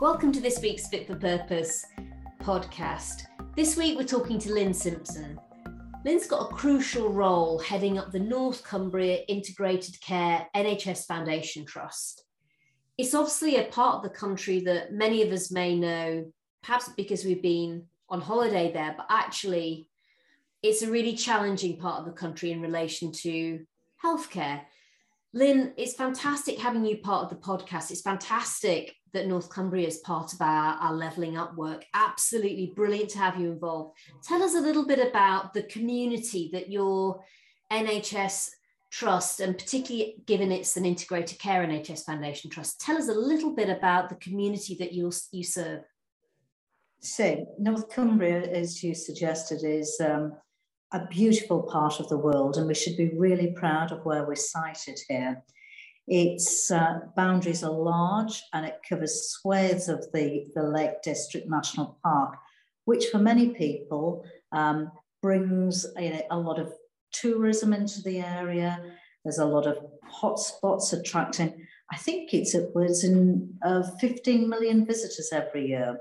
Welcome to this week's Fit for Purpose podcast. This week we're talking to Lyn Simpson. Lyn's got a crucial role heading up the North Cumbria Integrated Care NHS Foundation Trust. It's obviously a part of the country that many of us may know, perhaps because we've been on holiday there, but actually it's a really challenging part of the country in relation to healthcare. Lyn, it's fantastic having you part of the podcast. It's fantastic that North Cumbria is part of our, our levelling up work. Absolutely brilliant to have you involved. Tell us a little bit about the community that your NHS Trust, and particularly given it's an integrated care NHS Foundation Trust, tell us a little bit about the community that you you serve. So, North Cumbria, as you suggested, is um, a beautiful part of the world, and we should be really proud of where we're sited here. Its uh, boundaries are large and it covers swathes of the, the Lake District National Park, which for many people um, brings a lot of tourism into the area. There's a lot of hotspots attracting, I think it's upwards in uh, 15 million visitors every year.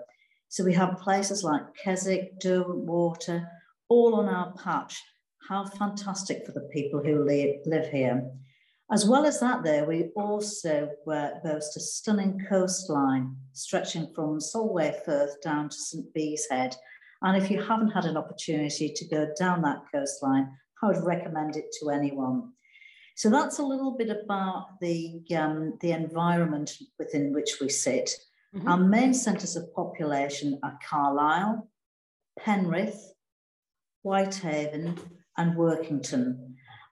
So we have places like Keswick, Derwent Water, all on our patch. How fantastic for the people who live here. As well as that, there, we also uh, boast a stunning coastline stretching from Solway Firth down to St Bees Head. And if you haven't had an opportunity to go down that coastline, I would recommend it to anyone. So that's a little bit about the, um, the environment within which we sit. Mm-hmm. Our main centres of population are Carlisle, Penrith, Whitehaven, and Workington.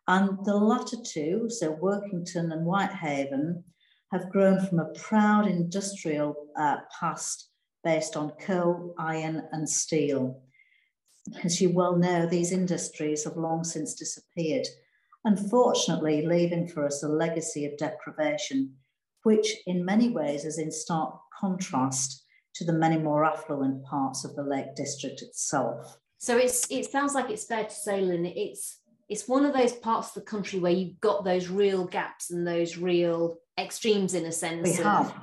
And the latter two, so Workington and Whitehaven, have grown from a proud industrial uh, past based on coal, iron, and steel. As you well know, these industries have long since disappeared, unfortunately, leaving for us a legacy of deprivation, which in many ways is in stark contrast to the many more affluent parts of the Lake District itself. So it's it sounds like it's fair to say, Lyn, it's it's one of those parts of the country where you've got those real gaps and those real extremes in a sense. We have.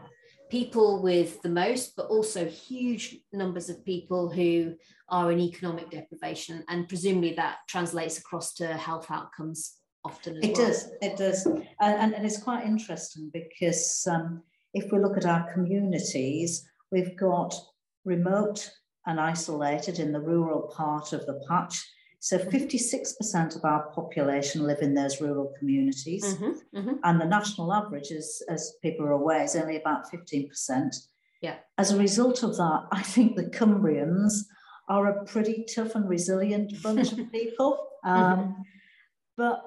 People with the most, but also huge numbers of people who are in economic deprivation, and presumably that translates across to health outcomes often. it well. does, it does, and, and, and, it's quite interesting because um, if we look at our communities, we've got remote and isolated in the rural part of the patch so 56% of our population live in those rural communities. Mm-hmm, mm-hmm. And the national average, is, as people are aware, is only about 15%. Yeah. As a result of that, I think the Cumbrians are a pretty tough and resilient bunch of people. Um, mm-hmm. But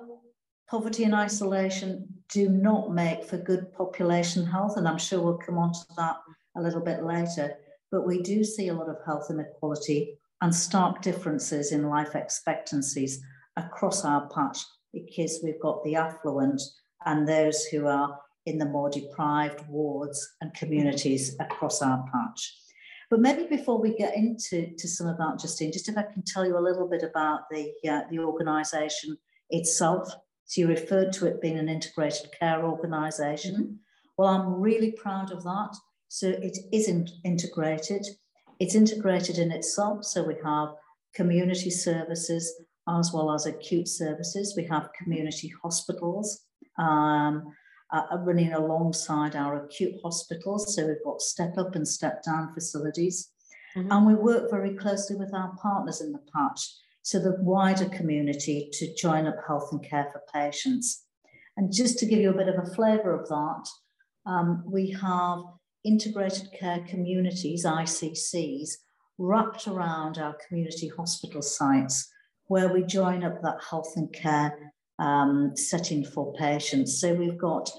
poverty and isolation do not make for good population health. And I'm sure we'll come on to that a little bit later. But we do see a lot of health inequality and stark differences in life expectancies across our patch because we've got the affluent and those who are in the more deprived wards and communities across our patch. But maybe before we get into to some of that, Justine, just if I can tell you a little bit about the, uh, the organisation itself. So you referred to it being an integrated care organisation. Mm-hmm. Well, I'm really proud of that. So it is in, integrated. It's integrated in itself. So we have community services as well as acute services. We have community hospitals um, uh, running alongside our acute hospitals. So we've got step up and step down facilities. Mm-hmm. And we work very closely with our partners in the patch, so the wider community to join up health and care for patients. And just to give you a bit of a flavour of that, um, we have integrated care communities, ICCs, wrapped around our community hospital sites where we join up that health and care um, setting for patients. So we've got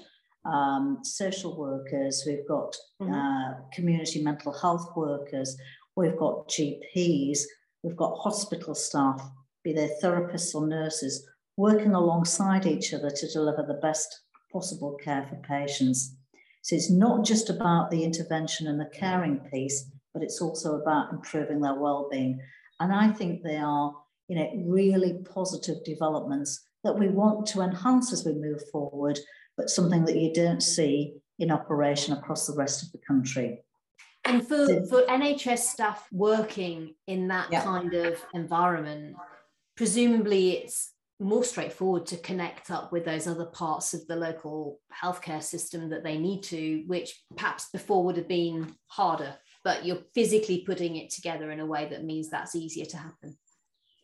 um, social workers, we've got mm-hmm. uh, community mental health workers, we've got GPs, we've got hospital staff, be they therapists or nurses, working alongside each other to deliver the best possible care for patients. So it's not just about the intervention and the caring piece, but it's also about improving their well-being. And I think they are, you know, really positive developments that we want to enhance as we move forward, but something that you don't see in operation across the rest of the country. and for, for NHS staff working in that yeah. kind of environment, presumably it's more straightforward to connect up with those other parts of the local healthcare system that they need to, which perhaps before would have been harder, but you're physically putting it together in a way that means that's easier to happen.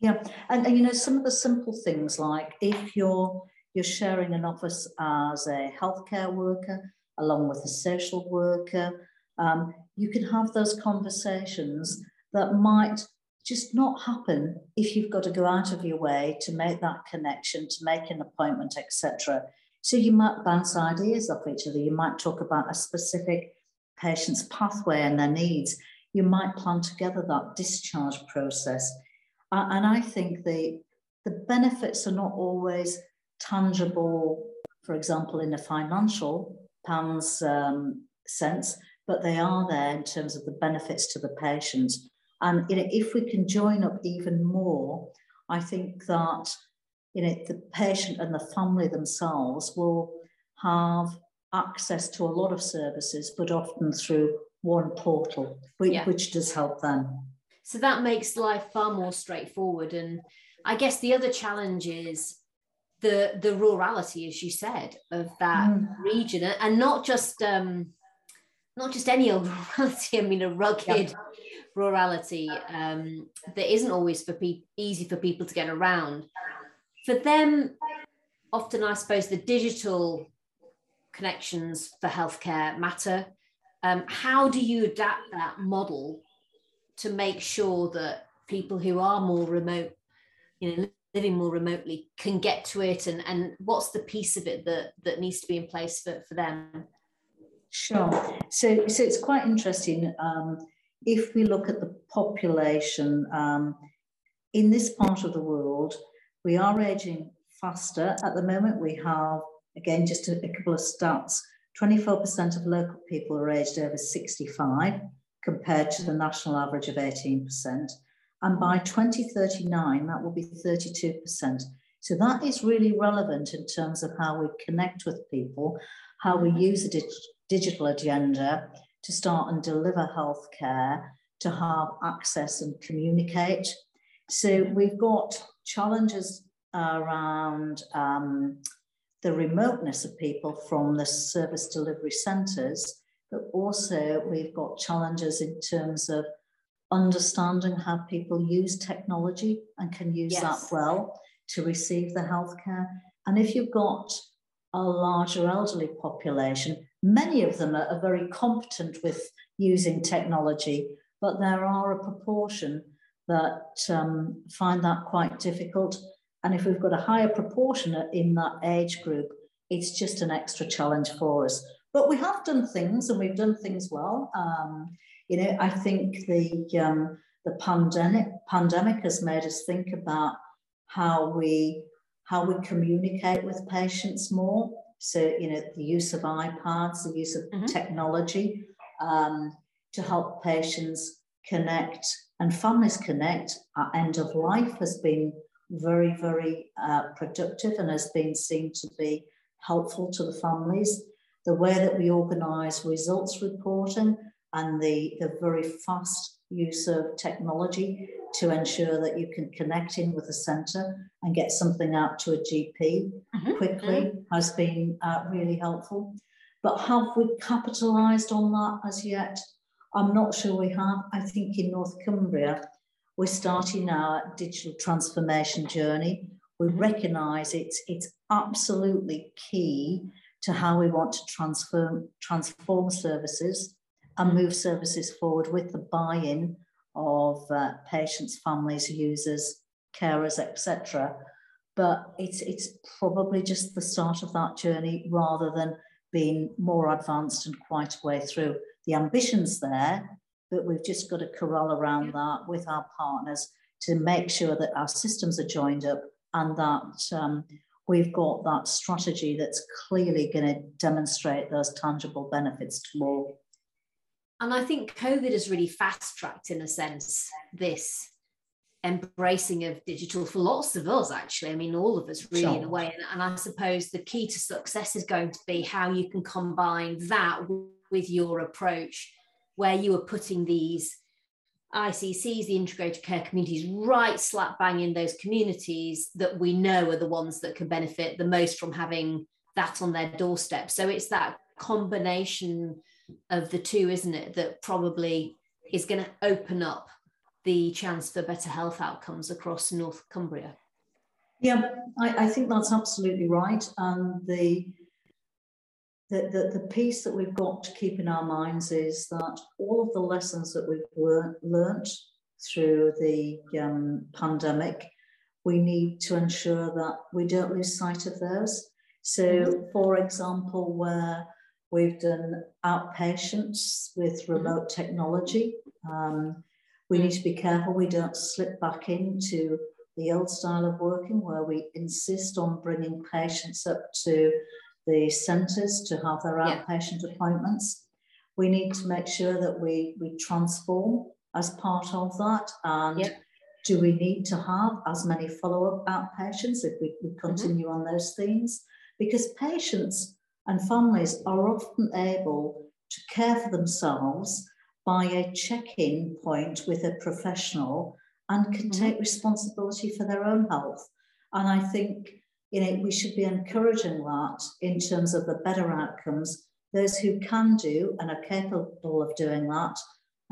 Yeah, and, and you know, some of the simple things like if you're you're sharing an office as a healthcare worker along with a social worker, um, you can have those conversations that might just not happen if you've got to go out of your way to make that connection, to make an appointment, etc. So you might bounce ideas off each other. You might talk about a specific patient's pathway and their needs. You might plan together that discharge process. And I think the, the benefits are not always tangible, for example, in a financial um, sense, but they are there in terms of the benefits to the patient. And you know, if we can join up even more, I think that you know the patient and the family themselves will have access to a lot of services, but often through one portal, which, yeah. which does help them. So that makes life far more straightforward. And I guess the other challenge is the the rurality, as you said, of that mm. region, and not just um, not just any old rurality. I mean, a rugged yeah. rurality um, that isn't always for pe- easy for people to get around. For them, often I suppose the digital connections for healthcare matter. Um, how do you adapt that model to make sure that people who are more remote, you know, living more remotely, can get to it, and and what's the piece of it that that needs to be in place for for them? Sure. So, so it's quite interesting. Um, if we look at the population um, in this part of the world, we are aging faster. At the moment, we have, again, just a, a couple of stats 24% of local people are aged over 65, compared to the national average of 18%. And by 2039, that will be 32%. So that is really relevant in terms of how we connect with people, how we use the digital agenda to start and deliver healthcare, to have access and communicate. So we've got challenges around um, the remoteness of people from the service delivery centres, but also we've got challenges in terms of understanding how people use technology and can use yes. that well to receive the healthcare. And if you've got a larger elderly population, Many of them are, are very competent with using technology, but there are a proportion that um, find that quite difficult. And if we've got a higher proportion in that age group, it's just an extra challenge for us. But we have done things and we've done things well. Um, you know, I think the um, the pandemic pandemic has made us think about how we how we communicate with patients more. So, you know, the use of iPads, the use of mm-hmm. technology um, to help patients connect and families connect at end of life has been very, very uh, productive and has been seen to be helpful to the families. The way that we organise results reporting and the, the very fast use of technology to ensure that you can connect in with a centre and get something out to a GP mm-hmm. quickly mm-hmm. has been uh, really helpful. But have we capitalised on that as yet? I'm not sure we have. I think in North Cumbria, we're starting our digital transformation journey. We recognise it's, it's absolutely key to how we want to transform, transform services and move services forward with the buy-in of uh, patients, families, users, carers, etc. But it's it's probably just the start of that journey rather than being more advanced and quite a way through. The ambitions there, but we've just got to corral around that with our partners to make sure that our systems are joined up and that um, we've got that strategy that's clearly going to demonstrate those tangible benefits to all and I think COVID has really fast tracked, in a sense, this embracing of digital for lots of us, actually. I mean, all of us, really, sure. in a way. And, and, I suppose the key to success is going to be how you can combine that with your approach where you are putting these ICCs, the integrated care communities, right slap bang in those communities that we know are the ones that can benefit the most from having that on their doorstep. So it's that combination of the two, isn't it, that probably is going to open up the chance for better health outcomes across North Cumbria. Yeah, I, I think that's absolutely right. And the, the, the, the piece that we've got to keep in our minds is that all of the lessons that we've learned, learned through the um, pandemic, we need to ensure that we don't lose sight of those. So, mm-hmm. for example, where we've done outpatients with mm-hmm. remote technology, um, we need to be careful we don't slip back into the old style of working where we insist on bringing patients up to the centres to have their outpatient yeah. appointments. We need to make sure that we, we transform as part of that. And yeah. do we need to have as many follow up outpatients if we, we mm-hmm. continue mm-hmm. on those themes? Because patients and families are often able to care for themselves by a check in point with a professional and can mm-hmm. take responsibility for their own health. And I think you know, we should be encouraging that in terms of the better outcomes. Those who can do and are capable of doing that,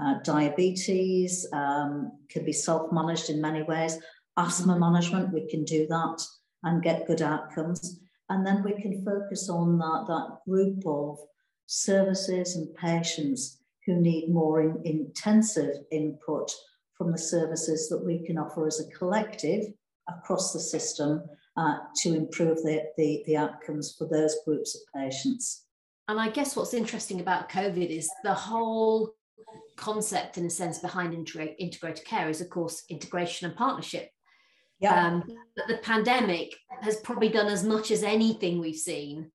uh, diabetes um, can be self managed in many ways. Asthma management, we can do that and get good outcomes. And then we can focus on that, that group of services and patients who need more in, intensive input from the services that we can offer as a collective across the system uh, to improve the, the, the outcomes for those groups of patients. And I guess what's interesting about COVID is the whole concept, in a sense, behind integrated care is, of course, integration and partnership. Yeah. Um, but the pandemic has probably done as much as anything we've seen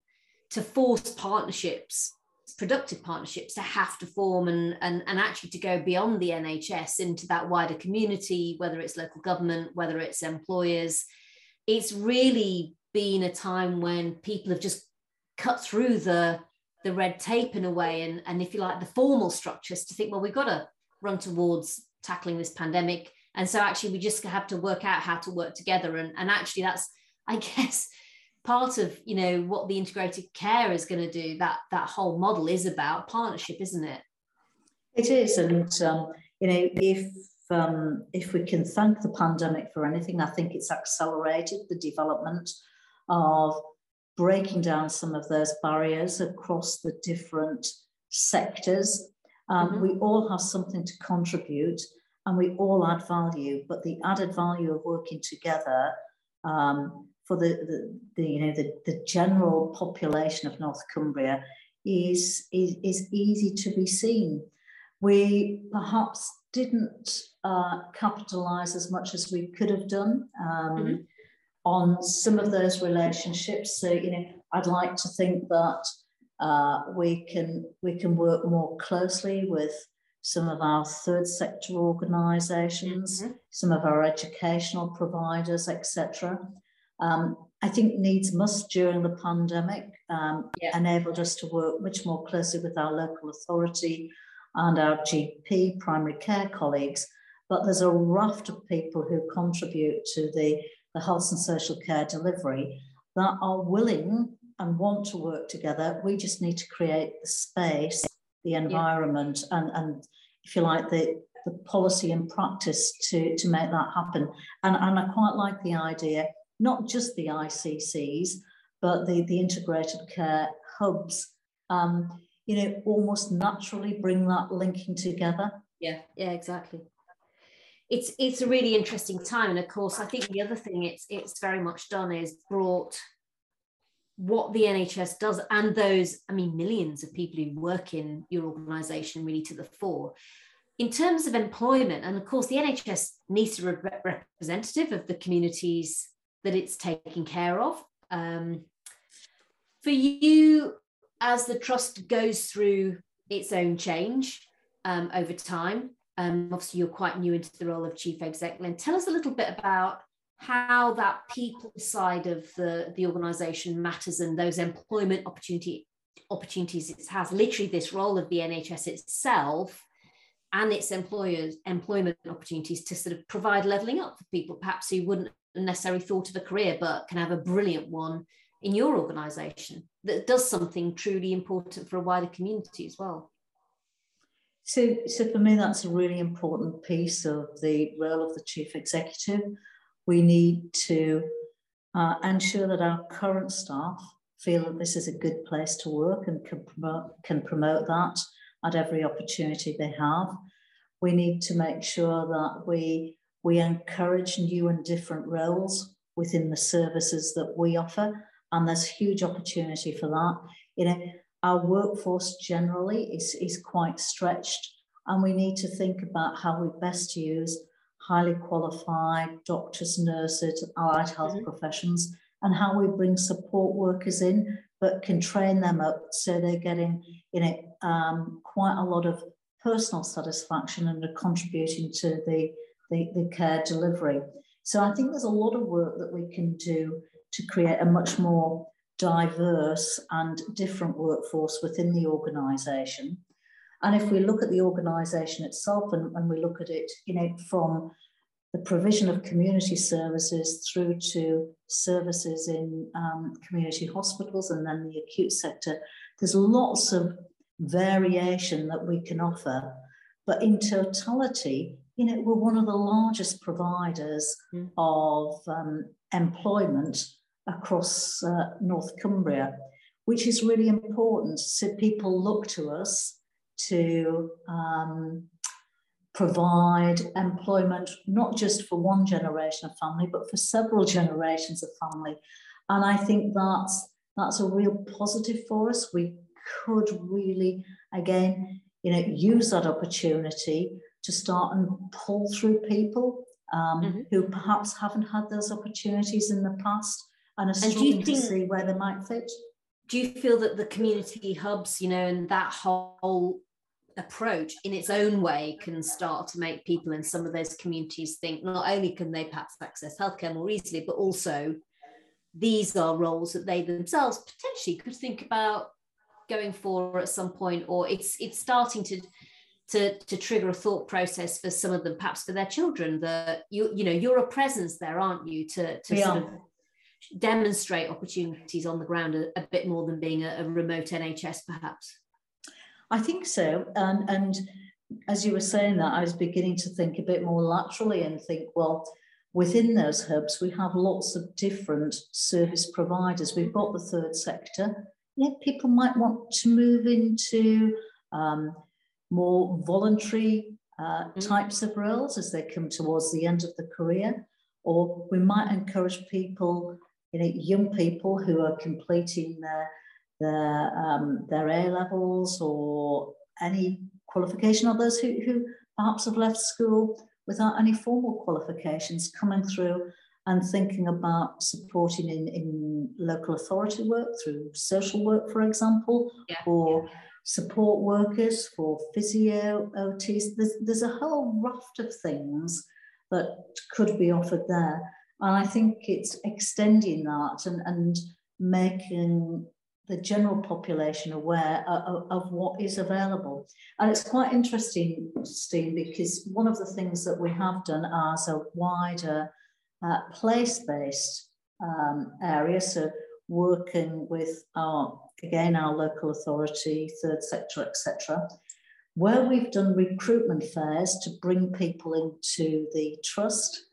to force partnerships productive partnerships to have to form and, and, and actually to go beyond the NHS into that wider community, whether it's local government, whether it's employers. It's really been a time when people have just cut through the the red tape in a way and, and if you like the formal structures to think well we've got to run towards tackling this pandemic and so actually we just have to work out how to work together. And, and actually that's i guess part of you know what the integrated care is going to do that that whole model is about partnership isn't it? It is. And um, you know if um, if we can thank the pandemic for anything i think it's accelerated the development of breaking down some of those barriers across the different sectors. Um, mm-hmm. we all have something to contribute and we all add value but the added value of working together um, for the, the, the, you know the, the general population of North Cumbria is, is, is easy to be seen. We perhaps didn't uh, capitalize as much as we could have done um, mm-hmm. on some of those relationships. So you know, I'd like to think that uh, we can we can work more closely with some of our third sector organizations mm-hmm. some of our educational providers, etc. Um, I think needs must during the pandemic um, yeah. enabled us to work much more closely with our local authority and our GP primary care colleagues. But there's a raft of people who contribute to the, the health and social care delivery that are willing and want to work together. We just need to create the space, the environment, yeah. and, and if you like, the, the policy and practice to, to make that happen. And, and I quite like the idea not just the ICCs, but the, the integrated care hubs, um, you know, almost naturally bring that linking together. Yeah, yeah, exactly. It's it's a really interesting time, and of course, I think the other thing it's it's very much done is brought what the NHS does and those, I mean, millions of people who work in your organisation really to the fore. In terms of employment, and of course, the NHS needs a be representative of the communities that it's taking care of. Um, for you, as the trust goes through its own change um, over time, um, obviously you're quite new into the role of chief exec. Tell us a little bit about how that people side of the, the organisation matters and those employment opportunity opportunities it has, literally this role of the NHS itself and its employers employment opportunities to sort of provide leveling up for people perhaps who wouldn't necessarily thought of a career but can have a brilliant one in your organization that does something truly important for a wider community as well. So, so for me that's a really important piece of the role of the chief executive we need to uh, ensure that our current staff feel that this is a good place to work and can promote, can promote that at every opportunity they have. We need to make sure that we, we encourage new and different roles within the services that we offer. And there's huge opportunity for that. You know, our workforce generally is, is quite stretched, and we need to think about how we best use highly qualified doctors, nurses, allied health mm-hmm. professions and how we bring support workers in, but can train them up so they're getting you know um, quite a lot of personal satisfaction and are contributing to the, the, the care delivery. So I think there's a lot of work that we can do to create a much more diverse and different workforce within the organisation. And if we look at the organisation itself and, and we look at it, you know, from the provision of community services through to services in um, community hospitals and then the acute sector. There's lots of variation that we can offer, but in totality, you know, we're one of the largest providers mm. of um, employment across uh, North Cumbria, which is really important. So people look to us to um, provide employment not just for one generation of family, but for several generations of family. And I think that's that's a real positive for us. We could really, again, you know, use that opportunity to start and pull through people um, mm-hmm. who perhaps haven't had those opportunities in the past and are struggling think, to see where they might fit. Do you feel that the community hubs, you know, and that whole approach in its own way can start to make people in some of those communities think not only can they perhaps access healthcare more easily, but also these are roles that they themselves potentially could think about going for at some point, or it's it's starting to to, to trigger a thought process for some of them, perhaps for their children, that you you know you're a presence there, aren't you, to to sort of demonstrate opportunities on the ground a, a bit more than being a, a remote NHS, perhaps. I think so. And, and as you were saying that, I was beginning to think a bit more laterally and think, well, within those hubs, we have lots of different service providers. We've got the third sector. Yeah, people might want to move into um, more voluntary uh, mm. types of roles as they come towards the end of the career. Or we might encourage people, you know, young people who are completing their their, um, their A levels or any qualification, or those who, who perhaps have left school without any formal qualifications coming through and thinking about supporting in, in local authority work through social work, for example, yeah. or support workers for physio, OTs. There's, there's a whole raft of things that could be offered there. And I think it's extending that and, and making the general population aware of, of, what is available. And it's quite interesting, Steve, because one of the things that we have done as a wider uh, place-based um, area, so working with our, again, our local authority, third sector, etc., where we've done recruitment fairs to bring people into the trust,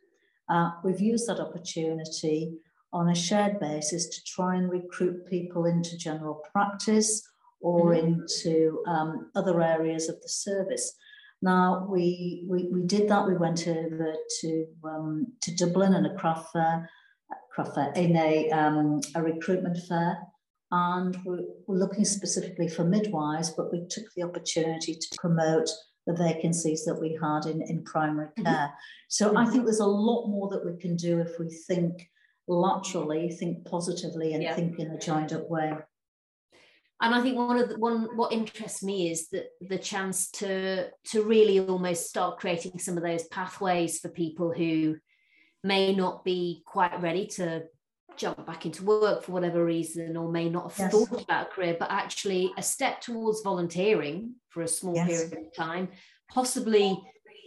uh, we've used that opportunity on a shared basis to try and recruit people into general practice or mm-hmm. into um, other areas of the service. Now we, we, we did that. We went over to um, to Dublin and a craft fair, craft fair in a um, a recruitment fair, and we're, we're looking specifically for midwives. But we took the opportunity to promote the vacancies that we had in, in primary mm-hmm. care. Mm-hmm. So. I think there's a lot more that we can do if we think laterally, think positively, and yeah. think in a joined up way. And I think one of the one what interests me is that the chance to to really almost start creating some of those pathways for people who may not be quite ready to jump back into work for whatever reason or may not have yes. thought about a career, but actually a step towards volunteering for a small yes. period of time, possibly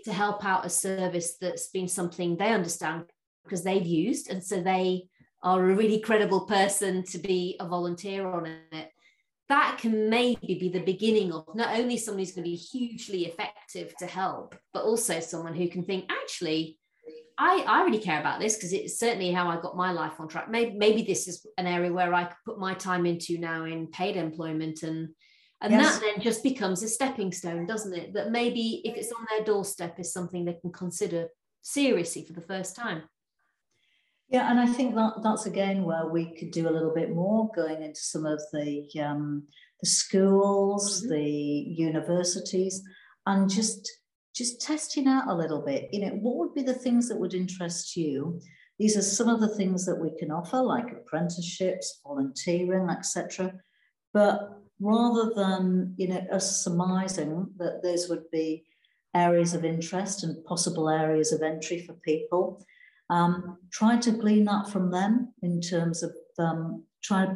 to help out a service that's been something they understand because they've used. And so they are a really credible person to be a volunteer on it. That can maybe be the beginning of not only someone who's going to be hugely effective to help, but also someone who can think, actually, I, I really care about this because it's certainly how I got my life on track. Maybe, maybe this is an area where I could put my time into now in paid employment and and yes. that then just becomes a stepping stone, doesn't it? That maybe if it's on their doorstep is something they can consider seriously for the first time. Yeah, and I think that that's again where we could do a little bit more, going into some of the um, the schools, mm-hmm. the universities, and just just testing out a little bit. You know, what would be the things that would interest you? These are some of the things that we can offer, like apprenticeships, volunteering, etc. But rather than you know us surmising that those would be areas of interest and possible areas of entry for people, um, try to glean that from them in terms of um, try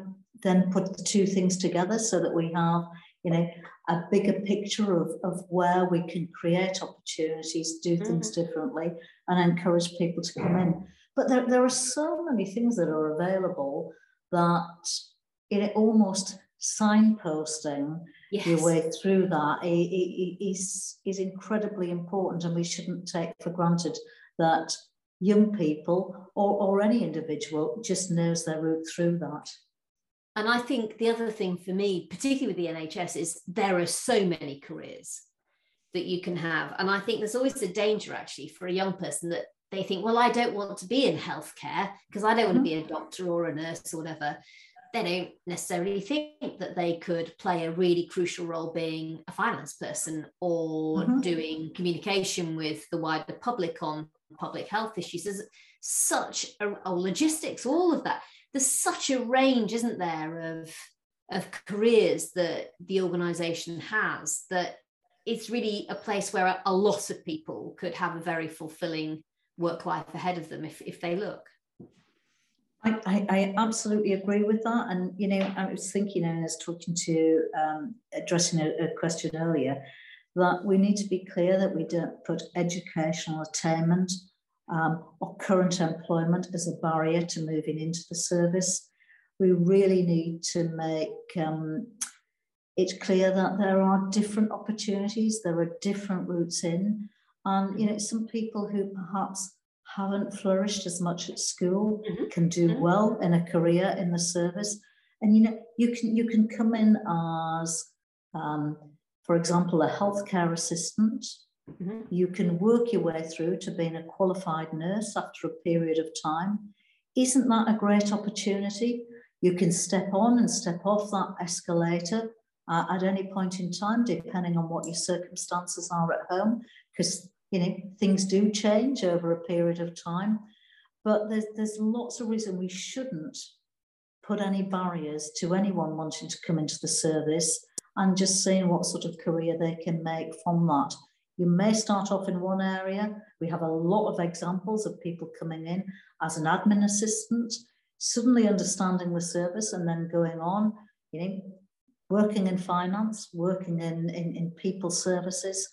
then put the two things together so that we have you know a bigger picture of, of where we can create opportunities, do mm. things differently, and encourage people to come in. But there, there are so many things that are available that it almost signposting yes. your way through that is, is incredibly important, and we shouldn't take for granted that young people or, or any individual just knows their route through that. And I think the other thing for me, particularly with the NHS, is there are so many careers that you can have. And I think there's always a danger actually for a young person that they think, well, I don't want to be in healthcare because I don't want to be a doctor or a nurse or whatever. They don't necessarily think that they could play a really crucial role being a finance person or mm-hmm. doing communication with the wider public on public health issues. There's such a, a logistics, all of that there's such a range, isn't there, of of careers that the organization has that it's really a place where a lot of people could have a very fulfilling work life ahead of them if, if they look. I, I, I, absolutely agree with that. And, you know, I was thinking, and I was talking to, um, addressing a, a, question earlier, that we need to be clear that we don't put educational attainment um, or current employment as a barrier to moving into the service. We really need to make um, it clear that there are different opportunities, there are different routes in. And you know, some people who perhaps haven't flourished as much at school mm-hmm. can do mm-hmm. well in a career in the service. And you know, you can you can come in as, um, for example, a healthcare assistant Mm-hmm. You can work your way through to being a qualified nurse after a period of time. Isn't that a great opportunity? You can step on and step off that escalator uh, at any point in time, depending on what your circumstances are at home, because you know things do change over a period of time. But there's there's lots of reason we shouldn't put any barriers to anyone wanting to come into the service and just seeing what sort of career they can make from that. You may start off in one area. We have a lot of examples of people coming in as an admin assistant, suddenly understanding the service and then going on, you know, working in finance, working in, in, in people services.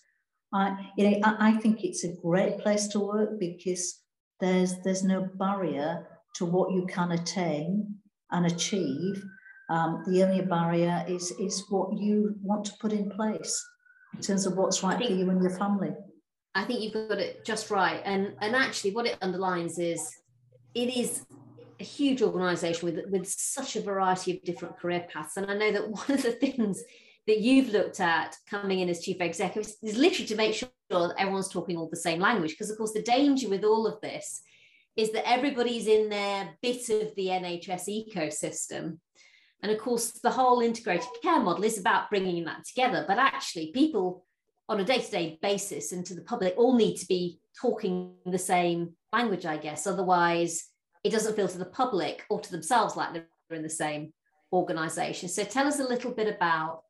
I, you know, I, I think it's a great place to work because there's there's no barrier to what you can attain and achieve. Um, the only barrier is is what you want to put in place in terms of what's right think, for you and your family. I think you've got it just right. And and actually what it underlines is it is a huge organization with with such a variety of different career paths. And I know that one of the things that you've looked at coming in as chief executive is literally to make sure that everyone's talking all the same language. Because of course the danger with all of this is that everybody's in their bit of the NHS ecosystem and of course, the whole integrated care model is about bringing that together. But actually, people on a day to day basis and to the public all need to be talking the same language, I guess. Otherwise, it doesn't feel to the public or to themselves like they're in the same organization. So tell us a little bit about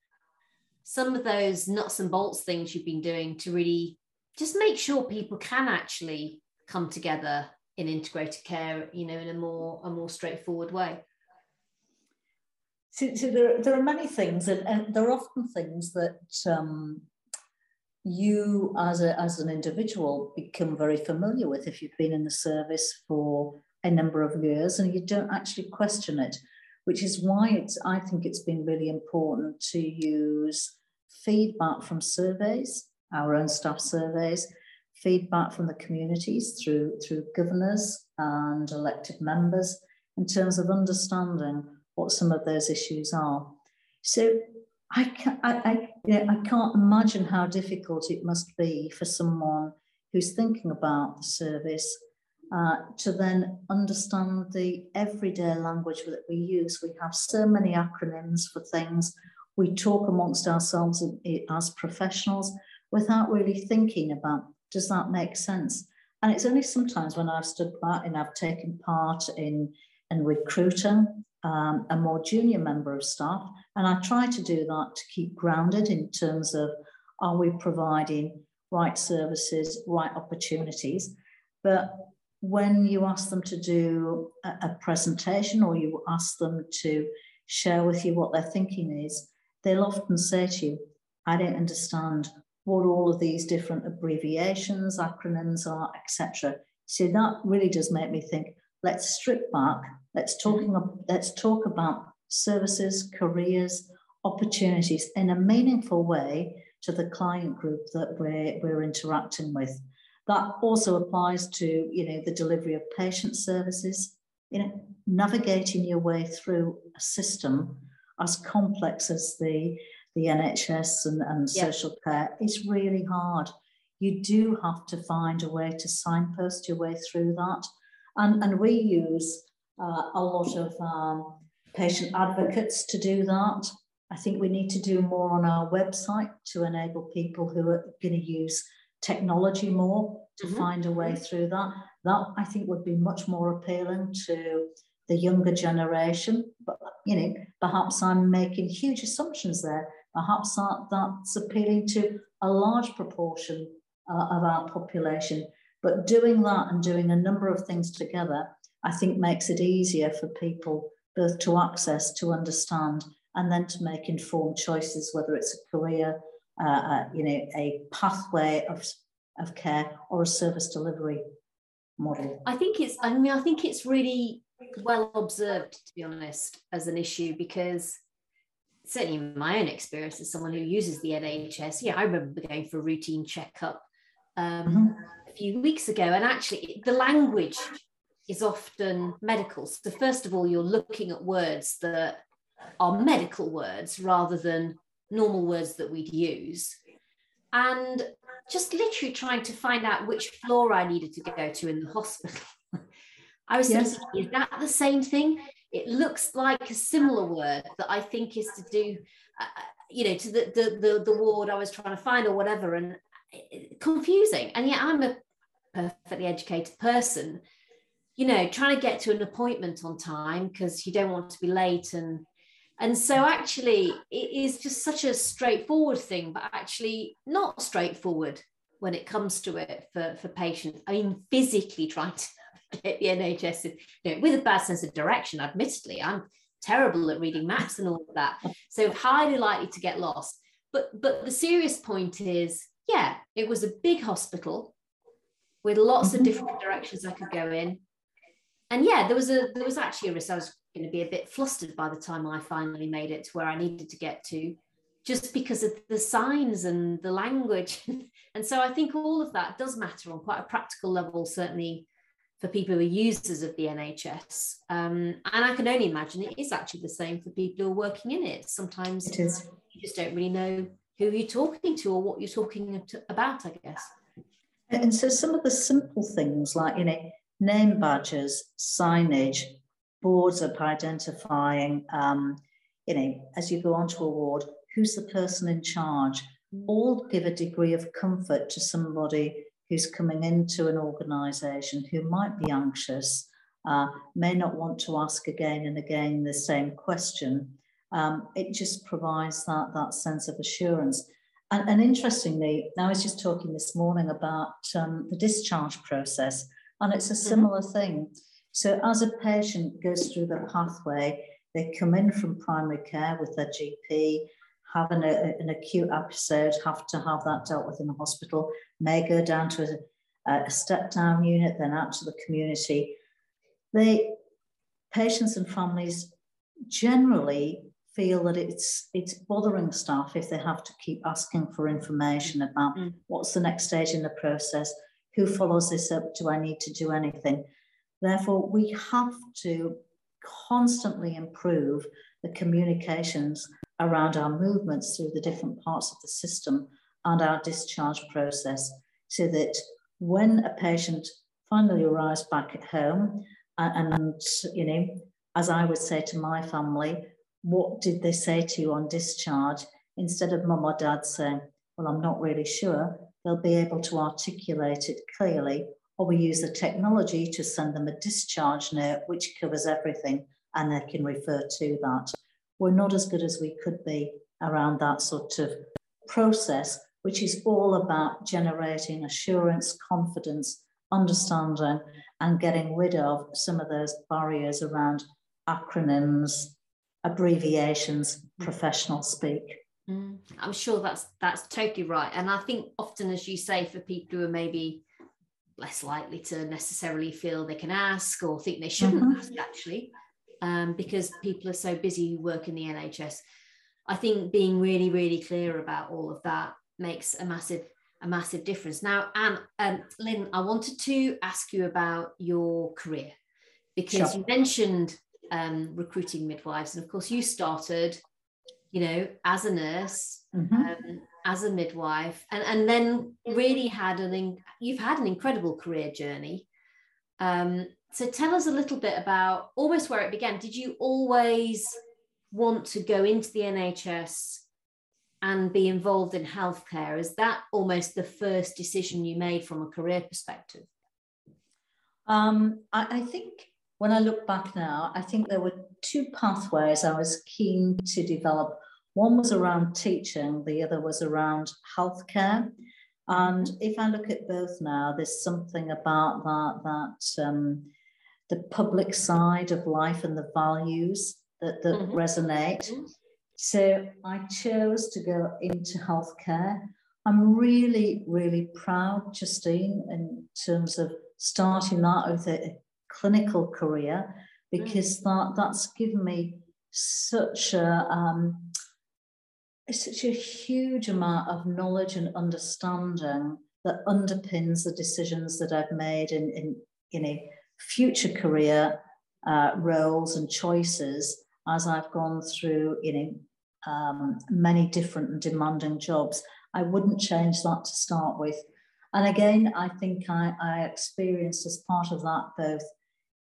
some of those nuts and bolts things you've been doing to really just make sure people can actually come together in integrated care, you know, in a more a more straightforward way? So, there, there are many things, and, and there are often things that um, you, as a as an individual, become very familiar with if you've been in the service for a number of years, and you don't actually question it. Which is why it's I think it's been really important to use feedback from surveys, our own staff surveys, feedback from the communities through, through governors and elected members in terms of understanding what some of those issues are. So I, can, I, I, can't imagine how difficult it must be for someone who's thinking about the service uh, to then understand the everyday language that we use. We have so many acronyms for things. We talk amongst ourselves as professionals without really thinking about does that make sense? And it's only sometimes when I've stood back and I've taken part in, in recruiting um, a more junior member of staff, and I try to do that to keep grounded in terms of are we providing right services, right opportunities. But when you ask them to do a, a presentation or you ask them to share with you what their thinking is, they'll often say to you, I don't understand what all of these different abbreviations, acronyms are, etc. So that really does make me think, let's strip back, let's talking mm-hmm. let's talk about services, careers, opportunities in a meaningful way to the client group that we're, we're interacting with. That also applies to you know the delivery of patient services, you know, navigating your way through a system as complex as the the NHS and, and yeah. social care is really hard. You do have to find a way to signpost your way through that. And, and we use uh, a lot of um, patient advocates to do that. I think we need to do more on our website to enable people who are going to use technology more to mm-hmm. find a way through that. That I think would be much more appealing to the younger generation. But you know, perhaps I'm making huge assumptions there. Perhaps that, that's appealing to a large proportion uh, of our population. But doing that and doing a number of things together, I think makes it easier for people both to access, to understand, and then to make informed choices, whether it's a career, uh, uh, you know, a pathway of, of care or a service delivery model. I think it's, I mean, I think it's really well observed, to be honest, as an issue because certainly in my own experience as someone who uses the NHS, yeah, I remember going for a routine checkup um, mm-hmm. A few weeks ago, and actually the language is often medical. So first of all, you're looking at words that are medical words rather than normal words that we'd use, and just literally trying to find out which floor I needed to go to in the hospital. I was yes. thinking, is that the same thing? it looks like a similar word that I think is to do, uh, uh, you know, to the, the, the the ward I was trying to find or whatever, and confusing. And yet I'm a perfectly educated person, you know, trying to get to an appointment on time because you don't want to be late and and so actually it is just such a straightforward thing, but actually not straightforward when it comes to it for, for patients. I mean, physically trying to get the NHS you know, with a bad sense of direction, admittedly. I'm terrible at reading maps and all of that. So highly likely to get lost. But but the serious point is, yeah, it was a big hospital with lots of mm-hmm. different directions I could go in. And yeah, there was a there was actually a risk I was going to be a bit flustered by the time I finally made it to where I needed to get to, just because of the signs and the language. and so I think all of that does matter on quite a practical level, certainly for people who are users of the NHS. Um, and I can only imagine it is actually the same for people who are working in it. Sometimes it is. you just don't really know who are you're talking to or what you're talking about, I guess. And so some of the simple things like, you know, name badges, signage, boards up identifying, um, you know, as you go onto a ward, who's the person in charge, all give a degree of comfort to somebody who's coming into an organisation who might be anxious, uh, may not want to ask again and again the same question. Um, it just provides that, that sense of assurance. And, and, interestingly, I was just talking this morning about um, the discharge process. And it's a mm-hmm. similar mm-hmm. thing. So as a patient goes through the pathway, they come in from primary care with their GP, having a, an acute episode, have to have that dealt with in the hospital, may go down to a, a step down unit, then out to the community. They patients and families generally feel that it's it's bothering staff if they have to keep asking for information about mm. what's the next stage in the process, who follows this up, do I need to do anything? Therefore, we have to constantly improve the communications around our movements through the different parts of the system and our discharge process so that when a patient finally arrives back at home and, and you know as i would say to my family what did they say to you on discharge? Instead of mum or dad saying well i'm not really sure they'll be able to articulate it clearly. Or we use the technology to send them a discharge note which covers everything and they can refer to that. We're not as good as we could be around that sort of process, which is all about generating assurance, confidence, understanding, and getting rid of some of those barriers around acronyms, abbreviations, professional speak. Mm, I'm sure that's that's totally right, and I think often, as you say, for people who are maybe less likely to necessarily feel they can ask or think they shouldn't mm-hmm. ask, actually, um, because people are so busy who work in the NHS. I think being really, really clear about all of that makes a massive, a massive difference. Now, Anne, um, Lyn, I wanted to ask you about your career because sure. you mentioned um, recruiting midwives, and of course, you started, you know, as a nurse, mm-hmm. um, as a midwife, and and then really had an you've had an incredible career journey. Um, so tell us a little bit about almost where it began. Did you always want to go into the NHS and be involved in healthcare? Is that almost the first decision you made from a career perspective? Um, I, I think when I look back now, I think there were two pathways I was keen to develop. One was around teaching, the other was around healthcare. And if I look at both now, there's something about that that um, the public side of life and the values that, that mm-hmm. resonate. Mm-hmm. So I chose to go into healthcare. I'm really, really proud, Justine, in terms of starting that with a, clinical career, because mm. that that's given me such a um, such a huge amount of knowledge and understanding that underpins the decisions that I've made in, in you know future career uh, roles and choices as I've gone through, you know, um, many different and demanding jobs. I wouldn't change that to start with. And again, I think I, I experienced as part of that both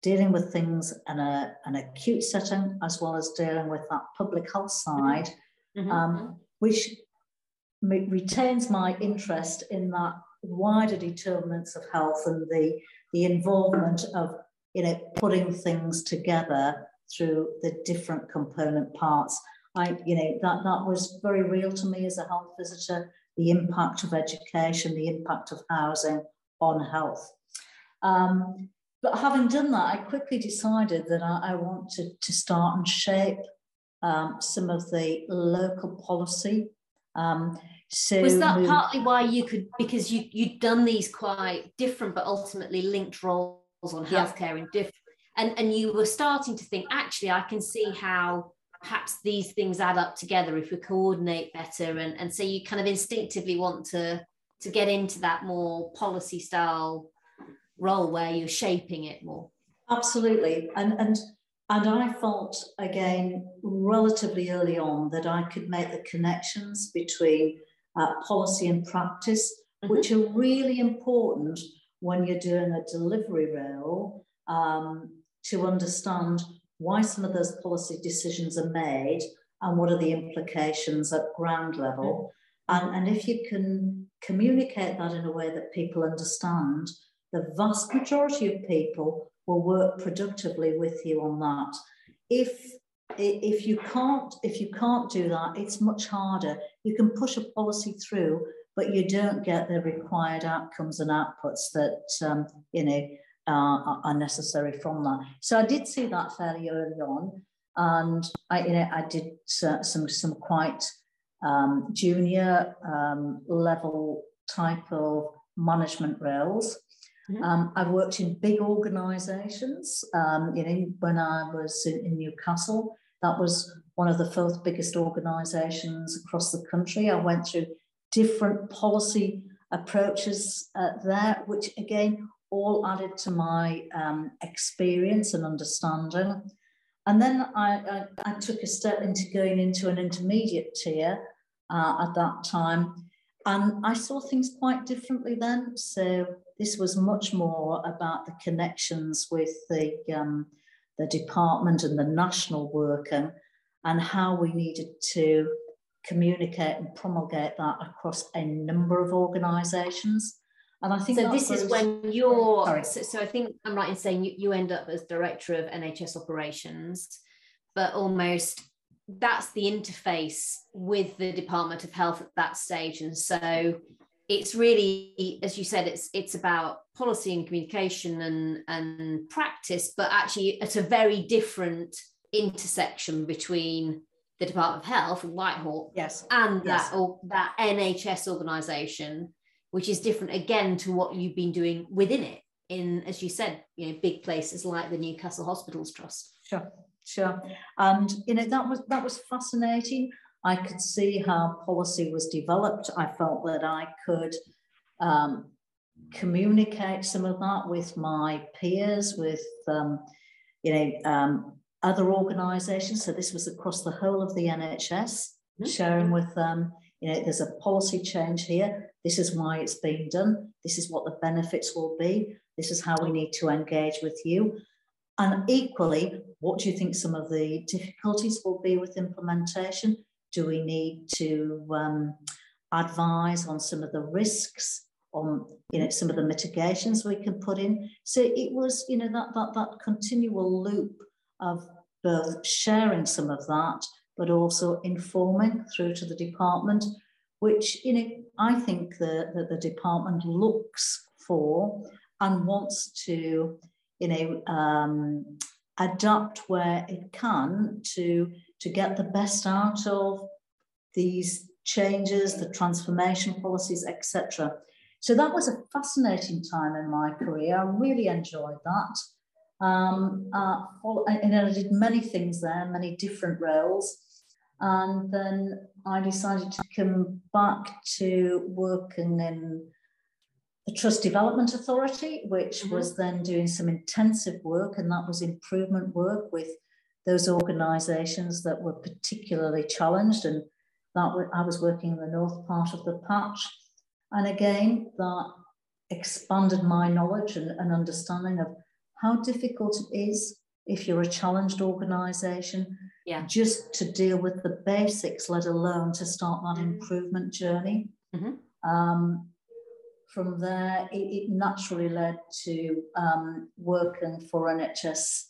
dealing with things in a, an acute setting as well as dealing with that public health side, mm-hmm. um, which retains my interest in that wider determinants of health and the the involvement of you know putting things together through the different component parts. I, you know, that that was very real to me as a health visitor. The impact of education, the impact of housing on health. Um, but having done that, I quickly decided that I, I wanted to start and shape um, some of the local policy. Um, so was that partly why you could because you you'd done these quite different but ultimately linked roles on healthcare yeah. in different and and you were starting to think actually I can see how perhaps these things add up together if we coordinate better and and so you kind of instinctively want to to get into that more policy style role where you're shaping it more absolutely and and and I felt again relatively early on that I could make the connections between uh, policy and practice, mm-hmm. which are really important when you're doing a delivery role um, to understand why some of those policy decisions are made and what are the implications at ground level. Mm-hmm. And, and if you can communicate that in a way that people understand, the vast majority of people will work productively with you on that. If if you can't if you can't do that it's much harder you can push a policy through but you don't get the required outcomes and outputs that um, you know uh, are necessary from that. So I did see that fairly early on, and I, you know, I did uh, some some quite um, junior um, level type of management roles. Mm-hmm. Um, I've worked in big organisations. Um, you know, when I was in, in, Newcastle, that was one of the fourth biggest organisations across the country. I went through different policy approaches uh, there, which again all added to my um, experience and understanding. And then I, I, I, took a step into going into an intermediate tier uh, at that time. And I saw things quite differently then. So this was much more about the connections with the, um, the department and the national work and and how we needed to communicate and promulgate that across a number of organisations. And I think so. This is when you're. So, so, I think I'm right in saying you, you end up as director of NHS operations, but almost that's the interface with the Department of Health at that stage. And so it's really, as you said, it's it's about policy and communication and and practice, but actually at a very different intersection between the Department of Health and Whitehall, yes, and yes. that or that NHS organisation, which is different again to what you've been doing within it. In, as you said, you know, big places like the Newcastle Hospitals Trust. Sure, sure. And you know that was that was fascinating. I could see how policy was developed. I felt that I could um, communicate some of that with my peers, with um, you know um, other organisations. So this was across the whole of the NHS, mm-hmm. sharing with them, you know, there's a policy change here. This is why it's being done. This is what the benefits will be. This is how we need to engage with you. And equally, what do you think some of the difficulties will be with implementation? Do we need to um, advise on some of the risks, on you know some of the mitigations we can put in? So it was you know that that that continual loop of both sharing some of that, but also informing through to the department, which you know I think that the, the department looks for and wants to you know um, adapt where it can to to get the best out of these changes, the transformation policies, etc. So that was a fascinating time in my career. I really enjoyed that. Um, uh, and I did many things there, many different roles. And then I decided to come back to working in the Trust Development Authority, which mm-hmm. was then doing some intensive work, and that was improvement work with those organisations that were particularly challenged. And that I was working in the north part of the patch. And again, that expanded my knowledge and, and understanding of how difficult it is if you're a challenged organization yeah. just to deal with the basics, let alone to start that mm-hmm. improvement journey. Mm-hmm. Um, from there, it, it, naturally led to um, working for NHS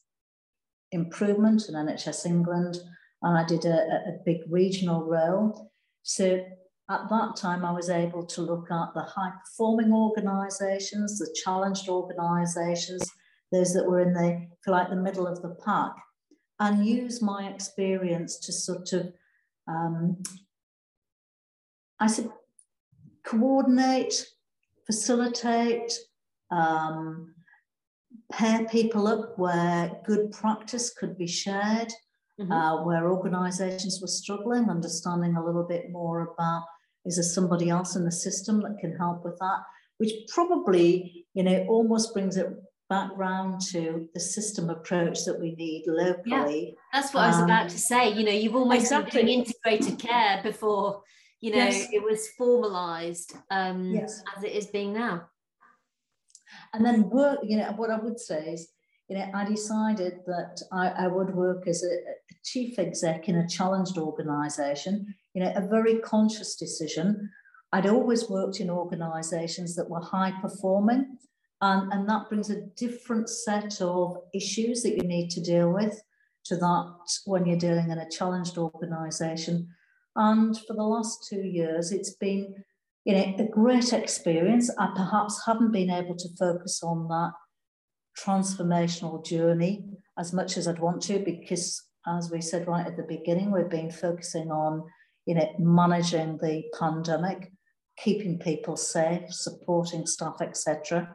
Improvement and NHS England, and I did a, a big regional role. So at that time, I was able to look at the high performing organisations, the challenged organisations, those that were in the, like, the middle of the pack, and use my experience to sort of, um, I said, coordinate, facilitate, um, pair people up where good practice could be shared, mm-hmm. uh, where organisations were struggling, understanding a little bit more about is there somebody else in the system that can help with that, which probably, you know, almost brings it back round to the system approach that we need locally. Yeah, that's what um, I was about to um, say. You know, you've almost exactly. been integrated care before, you know, yes. it was formalized um, yes. as it is being now. And then work, you know, what I would say is, you know, I decided that I, I would work as a, a chief exec in a challenged organization, you know, a very conscious decision. I'd always worked in organizations that were high performing and, and that brings a different set of issues that you need to deal with to that when you're dealing in a challenged organization. And for the last two years, it's been you know, a great experience. I perhaps haven't been able to focus on that transformational journey as much as I'd want to, because as we said right at the beginning, we've been focusing on you know, managing the pandemic, keeping people safe, supporting staff, etc.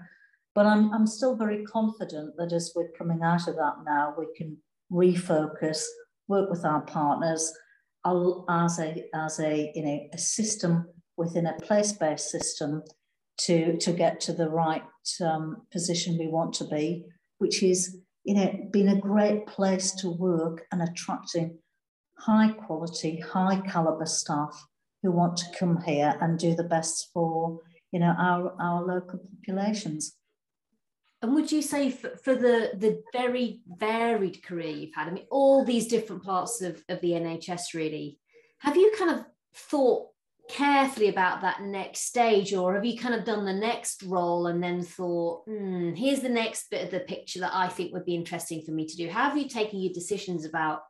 But I'm, I'm still very confident that as we're coming out of that now, we can refocus, work with our partners as a, as a, you know, a system within a place-based system to, to get to the right um, position we want to be, which is you know, being a great place to work and attracting high quality, high caliber staff who want to come here and do the best for, you know, our, our local populations. And would you say for, for, the, the very varied career you've had, I mean, all these different parts of, of the NHS really, have you kind of thought carefully about that next stage or have you kind of done the next role and then thought hmm, here's the next bit of the picture that i think would be interesting for me to do how have you taken your decisions about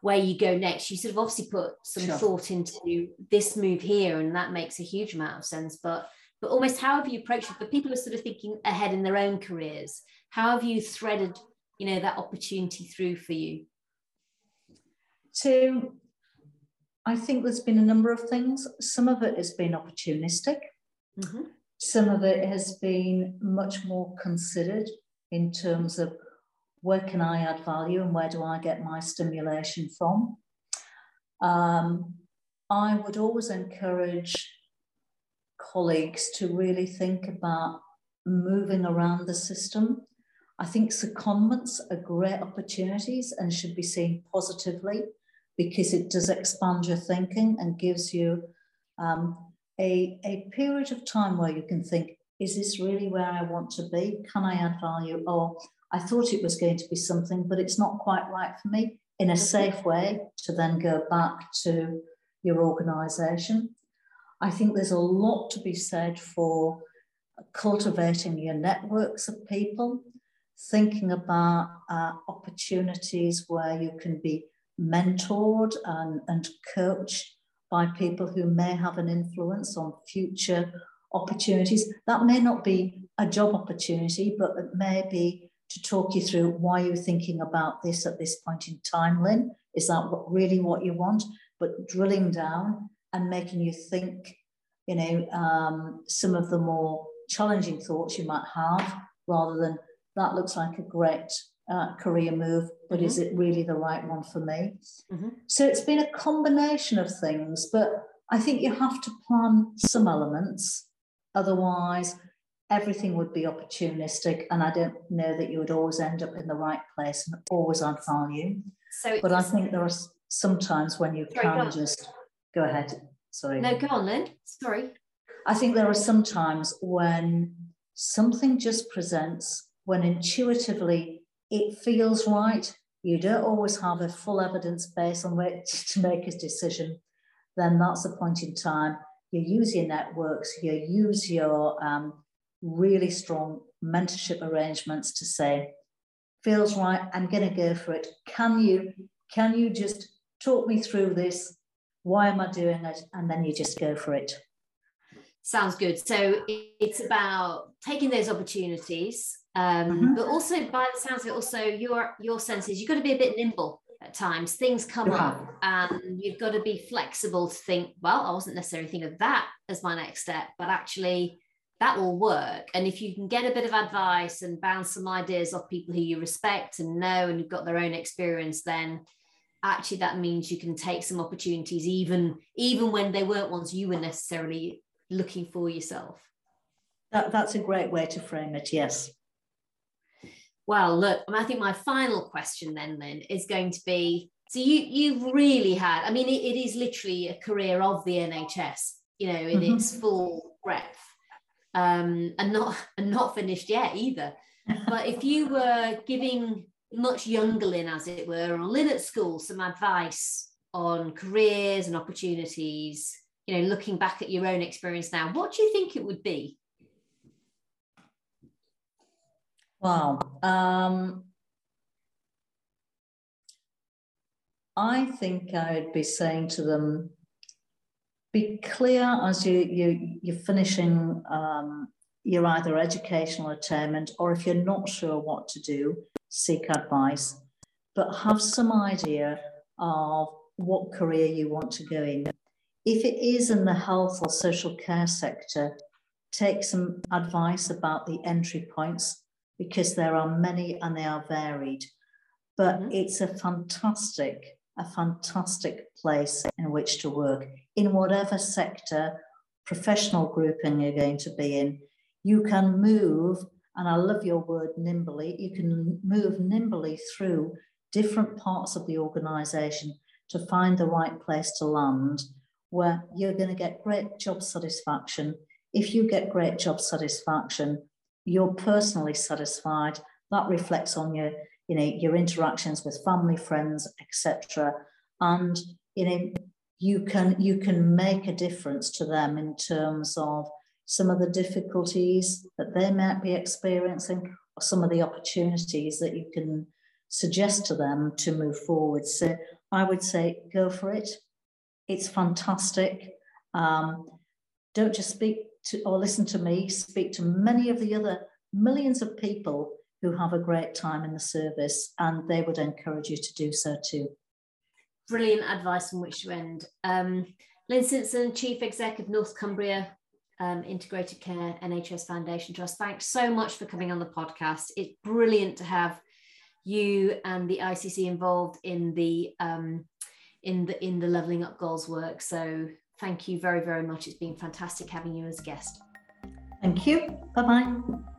where you go next you sort of obviously put some sure. thought into this move here and that makes a huge amount of sense but but almost how have you approached it but people are sort of thinking ahead in their own careers how have you threaded you know that opportunity through for you to I think there's been a number of things. Some of it has been opportunistic. Mm-hmm. Some of it has been much more considered in terms of where can I add value and where do I get my stimulation from. Um, I would always encourage colleagues to really think about moving around the system. I think secondments are great opportunities and should be seen positively because it does expand your thinking and gives you um, a, a period of time where you can think, is this really where I want to be? Can I add value? Or I thought it was going to be something, but it's not quite right for me in a safe way to then go back to your organization. I think there's a lot to be said for cultivating your networks of people, thinking about uh, opportunities where you can be mentored and, and coached by people who may have an influence on future opportunities. That may not be a job opportunity, but it may be to talk you through why you're thinking about this at this point in time, Lyn. Is that what, really what you want? But drilling down and making you think, you know, um, some of the more challenging thoughts you might have rather than that looks like a great uh, career move, but mm-hmm. is it really the right one for me? Mm-hmm. So it's been a combination of things, but I think you have to plan some elements. Otherwise, everything would be opportunistic, and I don't know that you would always end up in the right place and always add value. So, but I think there are some times when you sorry, can just go ahead. Sorry. No, go on, Lyn. Sorry. I think there are some times when something just presents when intuitively it feels right, you don't always have a full evidence base on which to make a decision, then that's a point in time. You use your networks, you use your um, really strong mentorship arrangements to say, feels right, I'm going to go for it. Can you, can you just talk me through this? Why am I doing it? And then you just go for it. Sounds good. So it's about taking those opportunities um, mm-hmm. But also, by the sounds of it, also your your sense is you've got to be a bit nimble at times. Things come yeah. up, and you've got to be flexible to think. Well, I wasn't necessarily thinking of that as my next step, but actually that will work. And if you can get a bit of advice and bounce some ideas off people who you respect and know and who've got their own experience, then actually that means you can take some opportunities even even when they weren't ones you were necessarily looking for yourself. That, that's a great way to frame it. Yes. Well, look, I think my final question then, then is going to be: so you you've really had, I mean, it, it is literally a career of the NHS, you know, in mm-hmm. its full breadth, um, and not and not finished yet either. but if you were giving much younger Lyn, as it were, or Lyn at school, some advice on careers and opportunities, you know, looking back at your own experience now, what do you think it would be? Wow. Um, I think I'd be saying to them, be clear as you, you, you're finishing um, you're either educational attainment or if you're not sure what to do, seek advice, but have some idea of what career you want to go in. If it is in the health or social care sector, take some advice about the entry points because there are many and they are varied. But mm-hmm. it's a fantastic, a fantastic place in which to work in whatever sector, professional grouping you're going to be in. You can move, and I love your word nimbly, you can move nimbly through different parts of the organization to find the right place to land where you're going to get great job satisfaction. If you get great job satisfaction, you're personally satisfied. That reflects on your, you know, your interactions with family, friends, etc. And you know, you can you can make a difference to them in terms of some of the difficulties that they might be experiencing or some of the opportunities that you can suggest to them to move forward. So I would say go for it. It's fantastic. Um, don't just speak to or listen to me, speak to many of the other millions of people who have a great time in the service, and they would encourage you to do so too. Brilliant advice from which to end. Um, Lyn Simpson, Chief Exec of North Cumbria um, Integrated Care NHS Foundation Trust. Thanks so much for coming on the podcast. It's brilliant to have you and the ICC involved in the um, in the in the leveling up goals work. So thank you very very much. It's been fantastic having you as a guest. Thank you. Bye bye.